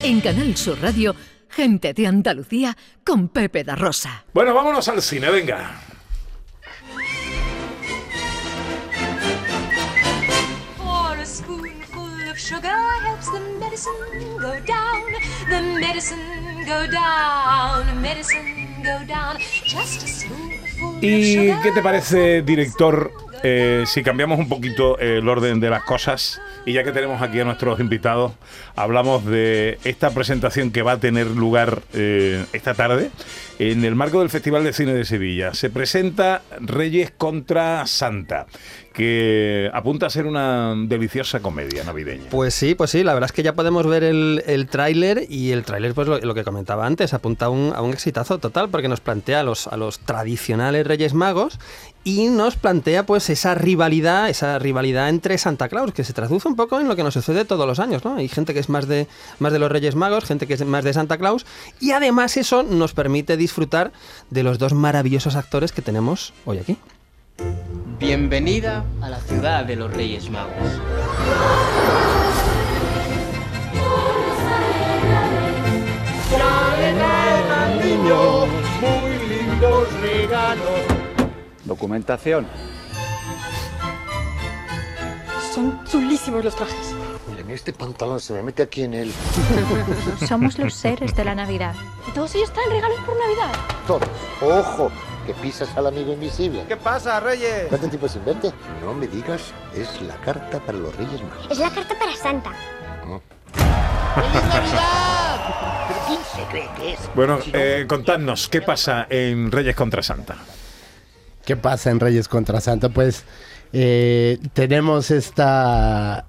En Canal Sur Radio, gente de Andalucía con Pepe da Rosa. Bueno, vámonos al cine, venga. For a spoonful of sugar helps the medicine go down. The medicine go down. Medicine go down. Just a spoonful of ¿Y qué te parece, director, eh, si cambiamos un poquito eh, el orden de las cosas? Y ya que tenemos aquí a nuestros invitados, hablamos de esta presentación que va a tener lugar eh, esta tarde en el marco del Festival de Cine de Sevilla. Se presenta Reyes contra Santa, que apunta a ser una deliciosa comedia navideña. Pues sí, pues sí, la verdad es que ya podemos ver el, tráiler y el tráiler, pues lo, que comentaba antes, apunta a un, a exitazo total porque nos plantea a los tradicionales Reyes Magos y nos plantea pues esa rivalidad, esa rivalidad entre Santa Claus, que se traduce un poco en lo que nos sucede todos los años, ¿no? Hay gente que es más de, más de los Reyes Magos, gente que es más de Santa Claus y además eso nos permite disfrutar de los dos maravillosos actores que tenemos hoy aquí. Bienvenida a la ciudad de los Reyes Magos. Documentación. Son chulísimos los trajes. Miren, este pantalón se me mete aquí en el... Somos los seres de la Navidad. ¿Y todos ellos traen regalos por Navidad? Todo. ¡Ojo! Que pisas al amigo invisible. ¿Qué pasa, Reyes? ¿Cuánto tiempo sin verte? No me digas, es la carta para los Reyes Magos. Es la carta para Santa. ¡Feliz Navidad! ¿Pero quién se cree que es? Bueno, eh, contadnos, ¿qué pasa en Reyes contra Santa? ¿Qué pasa en Reyes contra Santa? Pues eh, tenemos esta,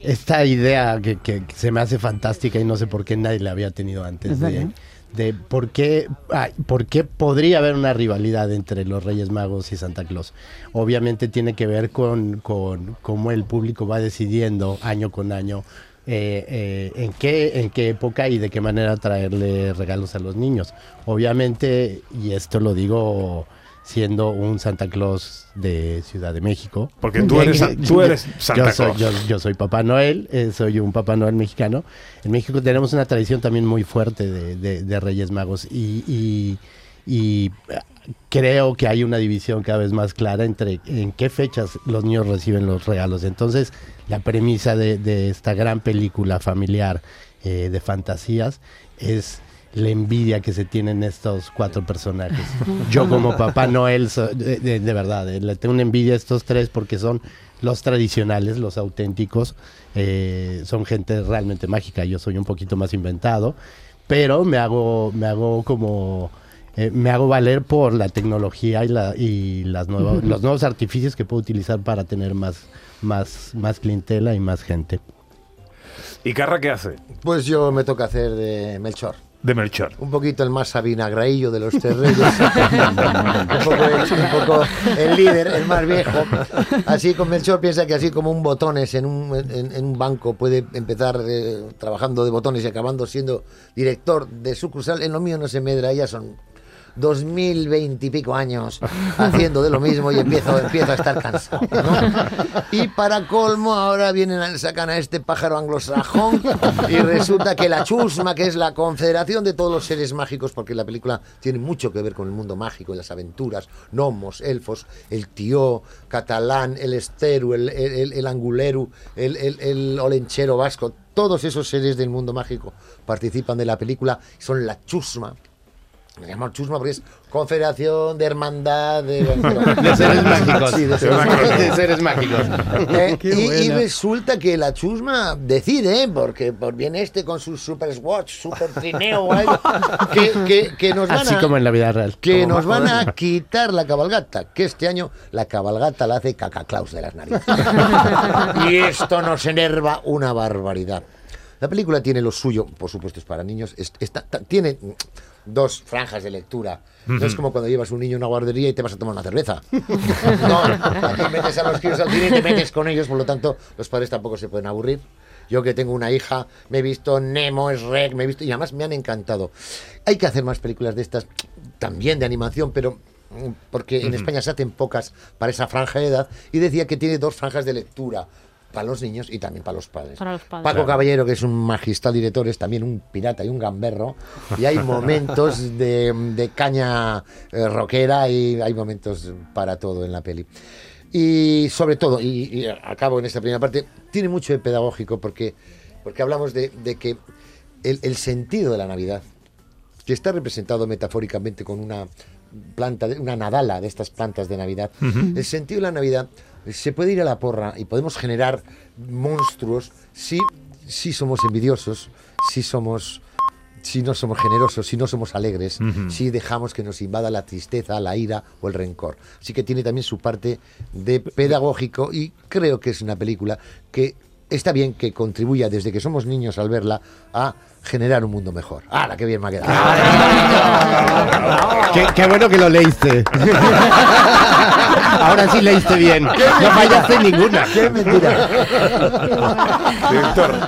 esta idea que, que se me hace fantástica y no sé por qué nadie la había tenido antes. De, de por, qué, ay, por qué podría haber una rivalidad entre los Reyes Magos y Santa Claus. Obviamente tiene que ver con, con cómo el público va decidiendo año con año eh, eh, en, qué, en qué época y de qué manera traerle regalos a los niños. Obviamente, y esto lo digo siendo un Santa Claus de Ciudad de México. Porque tú eres, tú eres Santa yo soy, Claus. yo, yo soy Papá Noel, eh, soy un Papá Noel mexicano. En México tenemos una tradición también muy fuerte de, de- de Reyes Magos y, y- y, creo que hay una división cada vez más clara entre en qué fechas los niños reciben los regalos. Entonces, la premisa de, de esta gran película familiar eh, de fantasías es la envidia que se tienen estos cuatro personajes. Yo como Papá Noel, so- de, de- de verdad, eh, le tengo una envidia a estos tres porque son los tradicionales, los auténticos, eh, son gente realmente mágica. Yo soy un poquito más inventado, pero me hago, me hago como... eh, me hago valer por la tecnología y, la, y las nuevas, los nuevos artificios que puedo utilizar para tener más, más, más clientela y más gente. ¿Y Carra qué hace? Pues yo me toca hacer de Melchor. De Melchor. Un poquito el más sabinagraillo de los tres reyes. un, poco el, un poco el líder, el más viejo. Así con Melchor piensa que así como un botones en un, en, en un banco puede empezar eh, trabajando de botones y acabando siendo director de sucursal, en lo mío no se medra, ya son 2020 y pico años haciendo de lo mismo y empiezo, empiezo a estar cansado. Y para colmo, ahora vienen sacan a este pájaro anglosajón y resulta que la chusma, que es la confederación de todos los seres mágicos, porque la película tiene mucho que ver con el mundo mágico y las aventuras, gnomos, elfos, el tío catalán, el esteru, el, el, el- anguleru, el- el olenchero vasco, todos esos seres del mundo mágico participan de la película, son la chusma. Me llamo chusma porque es confederación de hermandad de, De seres mágicos. Sí, de seres De mágicos. De seres mágicos. Eh, y, y resulta que la chusma decide, ¿eh? porque por viene este con su super swatch, super trineo, o algo, que, que- que nos van Así a, como en la vida real. que nos van a quitar la cabalgata, que este año la cabalgata la hace Cacaclaus de las narices. y esto nos enerva una barbaridad. La película tiene lo suyo, por supuesto es para niños, es- está- tiene dos franjas de lectura. No es como cuando llevas un niño a una guardería y te vas a tomar una cerveza. No, aquí metes a los críos al cine y te metes con ellos, por lo tanto los padres tampoco se pueden aburrir. Yo que tengo una hija, me he visto Nemo, Shrek, me he visto y además me han encantado. Hay que hacer más películas de estas, también de animación, pero mm, porque en España se hacen pocas para esa franja de edad y decía que tiene dos franjas de lectura. Para los niños y también para los padres. Para los padres. Paco Claro. Caballero, que es un magistral director, es también un pirata y un gamberro. Y hay momentos de, de caña eh, rockera y hay momentos para todo en la peli. Y sobre todo, y, y acabo en esta primera parte, tiene mucho de pedagógico porque, porque hablamos de, de que el, el sentido de la Navidad, que está representado metafóricamente con una planta, de- una nadala de estas plantas de Navidad, el sentido de la Navidad se puede ir a la porra y podemos generar monstruos si, si somos envidiosos, si somos si no somos generosos, si no somos alegres, si dejamos que nos invada la tristeza, la ira o el rencor. Así que tiene también su parte de pedagógico y creo que es una película que está bien que contribuya desde que somos niños al verla a generar un mundo mejor. ¡Hala, qué bien me ha quedado! Qué, qué bueno que lo leíste. Ahora sí leíste bien. No fallaste ninguna. ¡Qué mentira!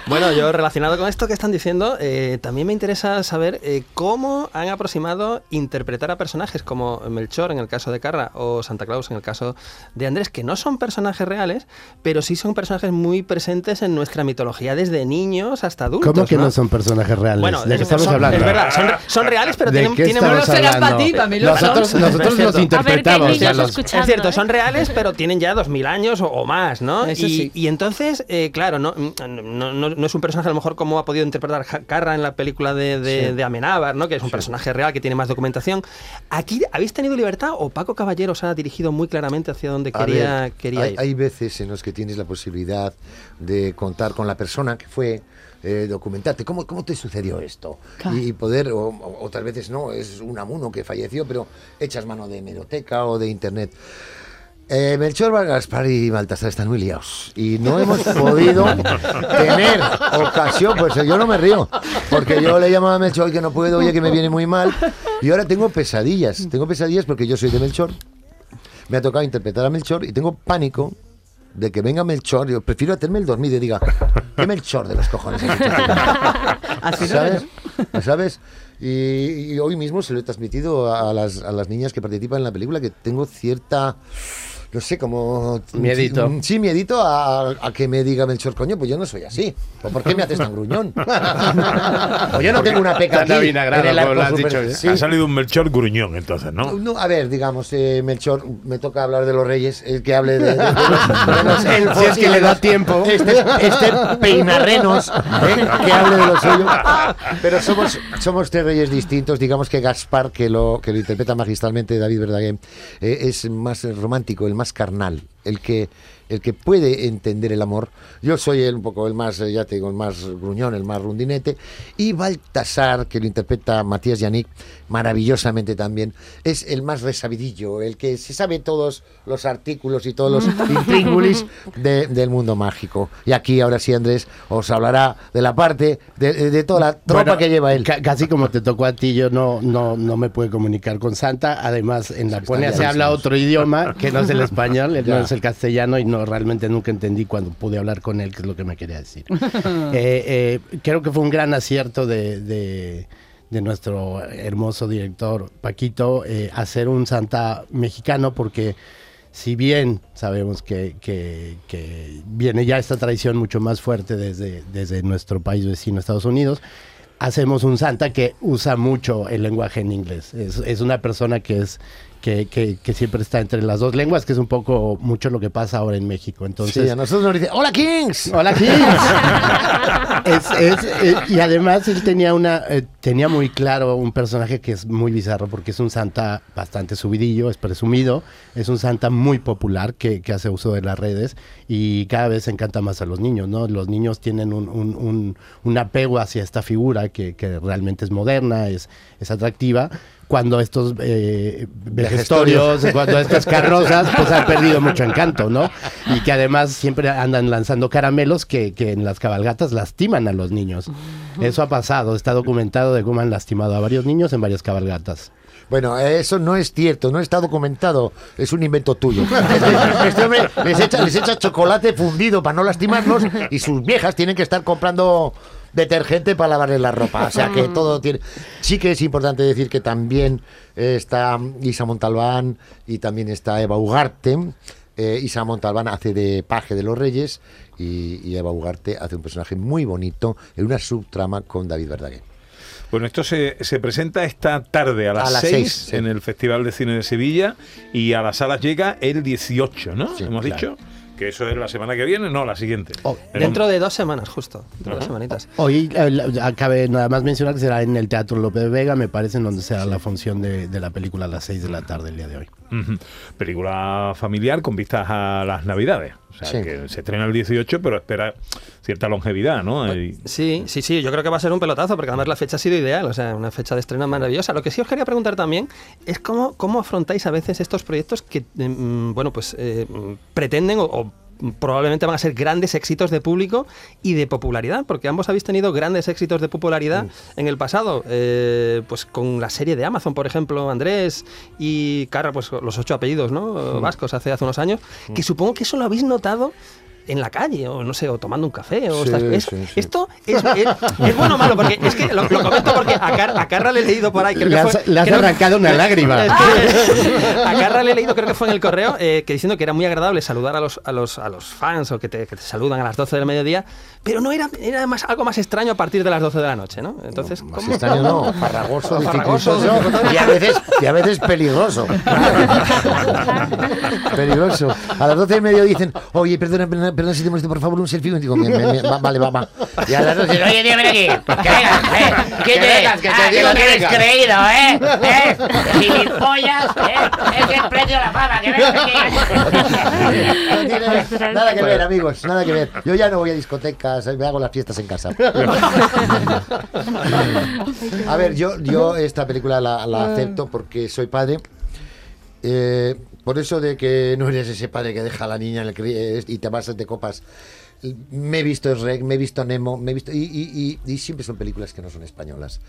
Bueno, yo relacionado con esto que están diciendo, eh, también me interesa saber eh, cómo han aproximado interpretar a personajes como Melchor en el caso de Carra o Santa Claus en el caso de Andrés, que no son personajes reales, pero sí son personajes muy presentes en nuestra mitología desde niños hasta adultos. ¿Cómo que no son personajes reales? Bueno, ¿De qué es- estamos son- hablando? es verdad, son, son reales, pero ¿De tienen, qué tienen estamos hablando? Nosotros, nosotros Es cierto. los interpretamos. A ver, los- Es cierto, ¿eh? son reales, pero tienen ya dos mil años o, o más, ¿no? Eso y, sí. y entonces, eh, claro, no, no, no- no es un personaje a lo mejor como ha podido interpretar Carra en la película de, de, Sí. de Amenábar, ¿no? Que es un personaje real que tiene más documentación. ¿Aquí habéis tenido libertad o Paco Caballero os ha dirigido muy claramente hacia donde quería, ver, quería hay, ir? hay veces en los que tienes la posibilidad de contar con la persona que fue, eh, documentarte cómo, cómo te sucedió esto. Claro. Y poder, o, o otras veces no, es un amuno que falleció, pero echas mano de hemeroteca o de internet. Eh, Melchor Gaspar y Baltasar están muy liados y no hemos podido tener ocasión, pues yo no me río, porque yo le llamaba a Melchor "Oye, que no puedo, oye que me viene muy mal y ahora tengo pesadillas, tengo pesadillas porque yo soy de Melchor, me ha tocado interpretar a Melchor y tengo pánico de que venga Melchor, yo prefiero hacerme el dormido y diga, ¿qué Melchor de los cojones? tú?". ¿Sabes? ¿Sabes? Y, y hoy mismo se lo he transmitido a las, a las niñas que participan en la película que tengo cierta, no sé, como... Miedito. Sí, sí, miedito a, a que me diga Melchor, coño, pues yo no soy así. ¿O por qué me haces tan gruñón? o yo no tengo una peca aquí. como lo arco has super- dicho, ¿eh? Sí. Ha salido un Melchor gruñón, entonces, ¿no? No, a ver, digamos, eh, Melchor, me toca hablar de los reyes, el que hable de, de- de los, de los elfos Si es que le da tiempo. Este, este peinarrenos, ¿eh? que hable de lo suyo. Pero somos, somos tres reyes distintos, digamos que Gaspar, que lo, que lo interpreta magistralmente David Verdaguer, eh, es más romántico, el más carnal, el que el que puede entender el amor. Yo soy el, un poco el más, eh, ya te digo, el más gruñón, el más rundinete. Y Baltasar, que lo interpreta Matías Yannick, maravillosamente también, es el más resabidillo, el que se sabe todos los artículos y todos los intríngulis de- del mundo mágico. Y aquí, ahora sí, Andrés, os hablará de la parte, de, de toda la tropa Bueno, que lleva él. ca- casi como te tocó a ti, yo no, no, no me puedo comunicar con Santa. Además, en la Ponia se habla otro idioma que no es el español, no es el castellano, y no realmente nunca entendí cuando pude hablar con él qué es lo que me quería decir. Eh, eh, creo que fue un gran acierto de, de- de nuestro hermoso director Paquito eh, hacer un Santa mexicano porque si bien sabemos que, que- que viene ya esta tradición mucho más fuerte desde, desde nuestro país vecino Estados Unidos, hacemos un Santa que usa mucho el lenguaje en inglés. Es, es una persona que es que, que- que siempre está entre las dos lenguas, que es un poco mucho lo que pasa ahora en México. Entonces, sí, a nosotros nos dice, ¡Hola, Kings! Hola, Kings. Es- es, eh, y además él tenía una eh, tenía muy claro un personaje que es muy bizarro porque es un santa bastante subidillo, es presumido, es un santa muy popular que, que hace uso de las redes y cada vez encanta más a los niños, ¿no? Los niños tienen un, un- un- un apego hacia esta figura que, que realmente es moderna, es, es atractiva. Cuando estos eh, vejestorios, cuando estas carrozas, pues han perdido mucho encanto, ¿no? Y que además siempre andan lanzando caramelos que, que en las cabalgatas lastiman a los niños. Eso ha pasado, está documentado de cómo han lastimado a varios niños en varias cabalgatas. Bueno, eso no es cierto, no está documentado, es un invento tuyo. Este, este hombre les echa, les echa chocolate fundido para no lastimarlos y sus viejas tienen que estar comprando detergente para lavarles la ropa. O sea que todo tiene... Sí que es importante decir que también está Isa Montalbán y también está Eva Ugarte. Eh, Isa Montalbán hace de paje de los Reyes y, y Eva Ugarte hace un personaje muy bonito en una subtrama con David Verdaguer. Bueno, esto se, se presenta esta tarde a las, A las 6 seis, sí. en el Festival de Cine de Sevilla y a las salas llega el 18, ¿no? Sí, Hemos claro. dicho que eso es la semana que viene, no, la siguiente. Pero- Dentro de dos semanas, justo. Dentro de dos semanitas. Hoy eh, la- acabe nada más mencionar que será en el Teatro López Vega, me parece, en donde será la función de, de la película a las 6 de la tarde el día de hoy. Película familiar con vistas a las Navidades. O sea, Sí. que se estrena el 18, pero espera cierta longevidad, ¿no? Y- Sí, sí, sí, yo creo que va a ser un pelotazo, porque además la fecha ha sido ideal, o sea, una fecha de estreno maravillosa. Lo que sí os quería preguntar también es cómo, cómo afrontáis a veces estos proyectos que, mm, bueno, pues eh, pretenden o, o probablemente van a ser grandes éxitos de público y de popularidad, porque ambos habéis tenido grandes éxitos de popularidad en el pasado, eh, pues con la serie de Amazon, por ejemplo, Andrés y Carra, pues los ocho apellidos, ¿no? Vascos hace, hace unos años, que supongo que eso lo habéis notado en la calle, o no sé, o tomando un café, o Sí, estas- es- sí, sí. Esto es, es- es bueno o malo, porque es que lo, lo comento porque a, Car- a Carra le he leído por ahí. Creo Le que has- fue- le has creo- arrancado una lágrima. Que a Carra le he leído, creo que fue en el correo, eh, que diciendo que era muy agradable saludar a los, a los, a los fans o que te, que te saludan a las 12 del mediodía, pero no era, era más, algo más extraño a partir de las 12 de la noche, ¿no? Entonces, Más ¿cómo- extraño no, farragoso, Farragoso, y a veces, y a veces peligroso. peligroso. A las doce y media dicen, oye, perdona, perdona, perdona si te molesto, por favor, un selfie. Y digo, "Me- me- me- va- vale, va, va. Y a las doce, oye, Oye, tío, ven aquí. Que vengas, eh. ¿Qué Que te, vengas, que te ah, digo lo que vengas. creído, eh? ¿Eh? Gilipollas, eh. Es el precio de la fama. Que vengas aquí. No tiene nada que ver, amigos, nada que ver. Yo ya no voy a discotecas, me hago las fiestas en casa. A ver, yo, yo esta película la, la acepto porque soy padre. Eh, por eso de que no eres ese padre que deja a la niña en el eh, y te vas de copas. Me he visto Shrek, me he visto Nemo, me he visto y siempre son películas que no son españolas.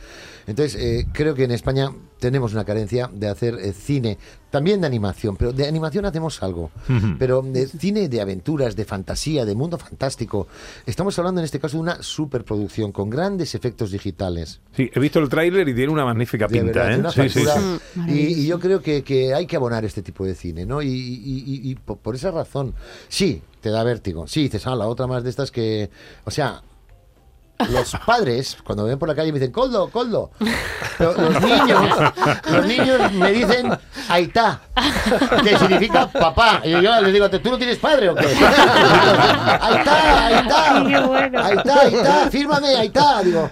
Entonces eh, creo que en España tenemos una carencia de hacer eh, cine, también de animación, pero de animación hacemos algo. Pero de cine de aventuras, de fantasía, de mundo fantástico. Estamos hablando en este caso de una superproducción con grandes efectos digitales. Sí, he visto el tráiler y tiene una magnífica De pinta, verdad, ¿eh? una Sí, sí, sí. Y, y yo creo que, que hay que abonar este tipo de cine, ¿no? Y, y- y- y por, por esa razón, sí, te da vértigo. Sí, dices, ah, la otra más de estas que. O sea. Los padres, cuando me ven por la calle, me dicen, Coldo, Coldo. Pero los niños, los niños me dicen, Aitá, que significa papá. Y yo les digo, ¿tú no tienes padre o qué? Aitá, Aitá. Aitá, Aitá, fírmame, Aitá. Digo,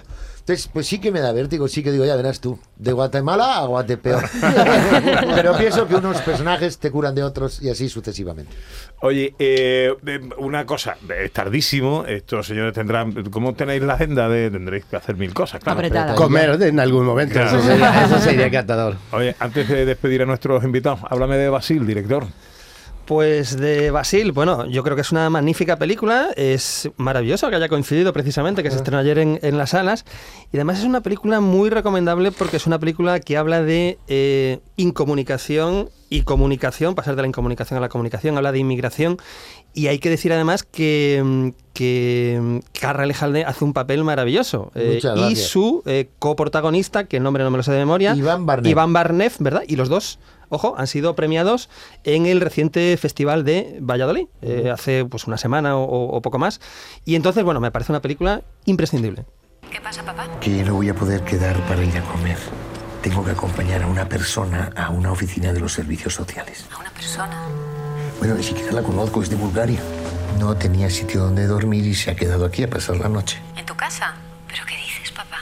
entonces, pues sí que me da vértigo, sí que digo, ya verás tú, de Guatemala a Guatepeor. Pero pienso que unos personajes te curan de otros y así sucesivamente. Oye, eh, eh, una cosa, es tardísimo, estos señores tendrán, ¿cómo tenéis la agenda? De, tendréis que hacer mil cosas, claro. Apretada. Comer en algún momento, Claro. eso, sería, eso sería encantador. Oye, antes de despedir a nuestros invitados, háblame de Basil, director. Pues de Basil, bueno, yo creo que es una magnífica película, es maravilloso que haya coincidido precisamente, que se estrenó ayer en, en las salas, y además es una película muy recomendable porque es una película que habla de eh, incomunicación y comunicación, pasar de la incomunicación a la comunicación, habla de inmigración, y hay que decir además que, mm, que mm, Carra Alejalde hace un papel maravilloso, eh, y su eh, coprotagonista, que el nombre no me lo sé de memoria, Iván Barnev. Iván Barnev, ¿verdad? Y los dos, ojo, han sido premiados en el reciente festival de Valladolid, eh, hace pues una semana o, o poco más. Y entonces, bueno, me parece una película imprescindible. que yo no voy a poder quedar para ir a comer. Tengo que acompañar a una persona a una oficina de los servicios sociales. ¿A una persona? Bueno, ni siquiera la conozco, es de Bulgaria. No tenía sitio donde dormir y se ha quedado aquí a pasar la noche. ¿En tu casa? ¿Pero qué dices, papá?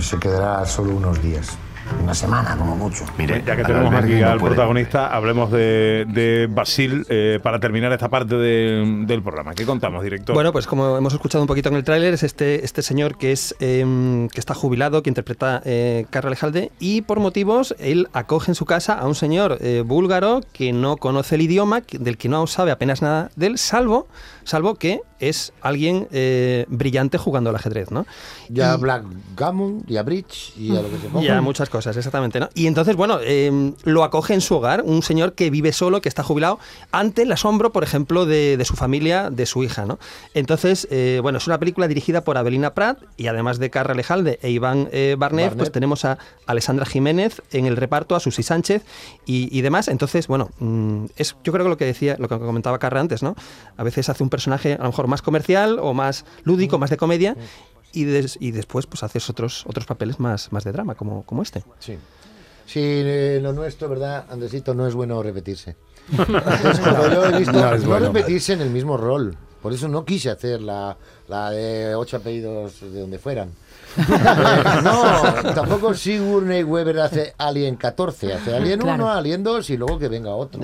Se quedará solo unos días. Una semana, como mucho. Mire, ya que tenemos aquí al protagonista, hablemos de, de Basil eh, para terminar esta parte de- del programa. ¿Qué contamos, director? Bueno, pues como hemos escuchado un poquito en el tráiler, es este, este señor que es em, que está jubilado, que interpreta eh, Carra Alejalde, y por motivos él acoge en su casa a un señor eh, búlgaro que no conoce el idioma, del que no sabe apenas nada de él, salvo, salvo que es alguien eh, brillante jugando al ajedrez, ¿no? Ya Y- Black Gammon, y a Bridge, y a lo que se ponga. y a muchas cosas, exactamente. ¿no? Y entonces, bueno, eh, lo acoge en su hogar un señor que vive solo, que está jubilado, ante el asombro, por ejemplo, de, de su familia, de su hija. ¿no? Entonces, eh, bueno, es una película dirigida por Abelina Prat y además de Carra Lejalde e Iván eh, Barnet, Barnet. pues tenemos a Alessandra Jiménez en el reparto, a Susi Sánchez y, y demás. Entonces, bueno, mm, es, yo creo que lo que decía, lo que comentaba Carra antes, ¿no? A veces hace un personaje a lo mejor más comercial o más lúdico, más de comedia. Y, des- y después pues haces otros otros papeles más, más de drama como, como este. Sí. Sí, eh, lo nuestro, ¿verdad, Andresito? No es bueno repetirse. Entonces, yo he visto No no, es bueno. repetirse en el mismo rol. Por eso no quise hacer la, la de ocho apellidos de donde fueran. No, tampoco Sigourney Weaver hace Alien 14, hace Alien 1, Claro. Alien 2 y luego que venga otro.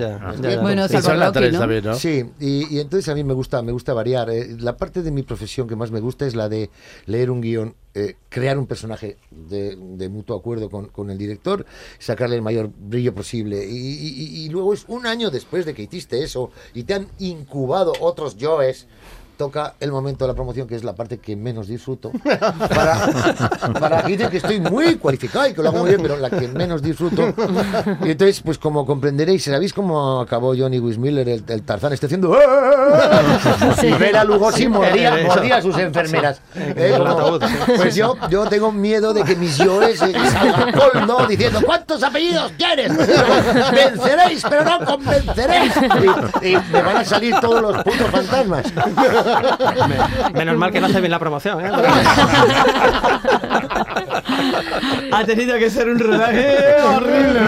Bueno, Y son las tres ¿no? también, ¿no? Sí, y, y entonces a mí me gusta, me gusta variar. eh, La parte de mi profesión que más me gusta es la de leer un guion, eh, crear un personaje de, de mutuo acuerdo con, con el director, sacarle el mayor brillo posible. Y, y- y- y luego es un año después de que hiciste eso y te han incubado otros yoes. Toca el momento de la promoción, que es la parte que menos disfruto. Para, para que dicen que estoy muy cualificado y que lo hago muy bien, pero la que menos disfruto. Y entonces, pues como comprenderéis, ¿sabéis cómo acabó Johnny Wismiller, el, el Tarzán? Está haciendo... Y Bela Lugosi mordía, mordía a sus enfermeras. Eh, como- sí. pues yo, yo tengo miedo de que mis eh, salgan colno diciendo ¿cuántos apellidos quieres? Venceréis, pero no convenceréis. Y, y me van a salir todos los putos fantasmas. Menos mal que no hace bien la promoción. ¿eh? Ha tenido que ser un rodaje horrible.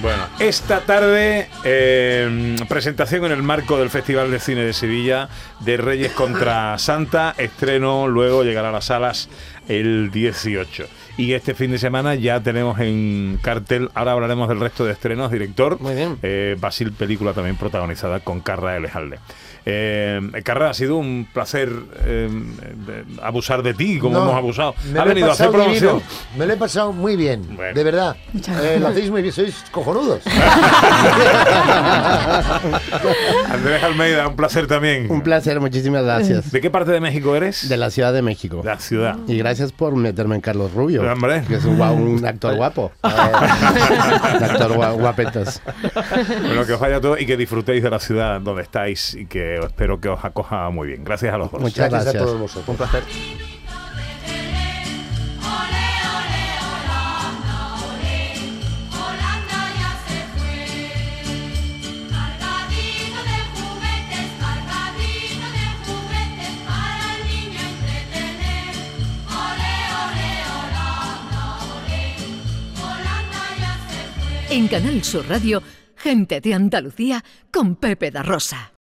Bueno, esta tarde eh, presentación en el marco del Festival de Cine de Sevilla de Reyes contra Santa, estreno, luego llegará a las salas el 18. Y este fin de semana ya tenemos en cartel, ahora hablaremos del resto de estrenos, director, Muy bien. eh, Basil, película también protagonizada con Carra Elejalde. Eh, Carra, ha sido un placer eh, abusar de ti, como No, hemos abusado. me Ha lo he venido a hacer pasado promoción. divino. Me lo he pasado muy bien, Bueno. de verdad. Eh, lo hacéis muy bien, sois cojonudos. Andrés Almeida, un placer también. Un placer, muchísimas gracias. ¿De qué parte de México eres? De la Ciudad de México. La ciudad. Y gracias por meterme en Carlos Rubio. Hombre. Que es un, un actor guapo. un actor gua- guapetas. Bueno, que os vaya todo y que disfrutéis de la ciudad donde estáis y que espero que os acoja muy bien. Gracias a los dos. Muchas Gracias, gracias. a todos vosotros. Un placer. En Canal Sur Radio, gente de Andalucía con Pepe da Rosa.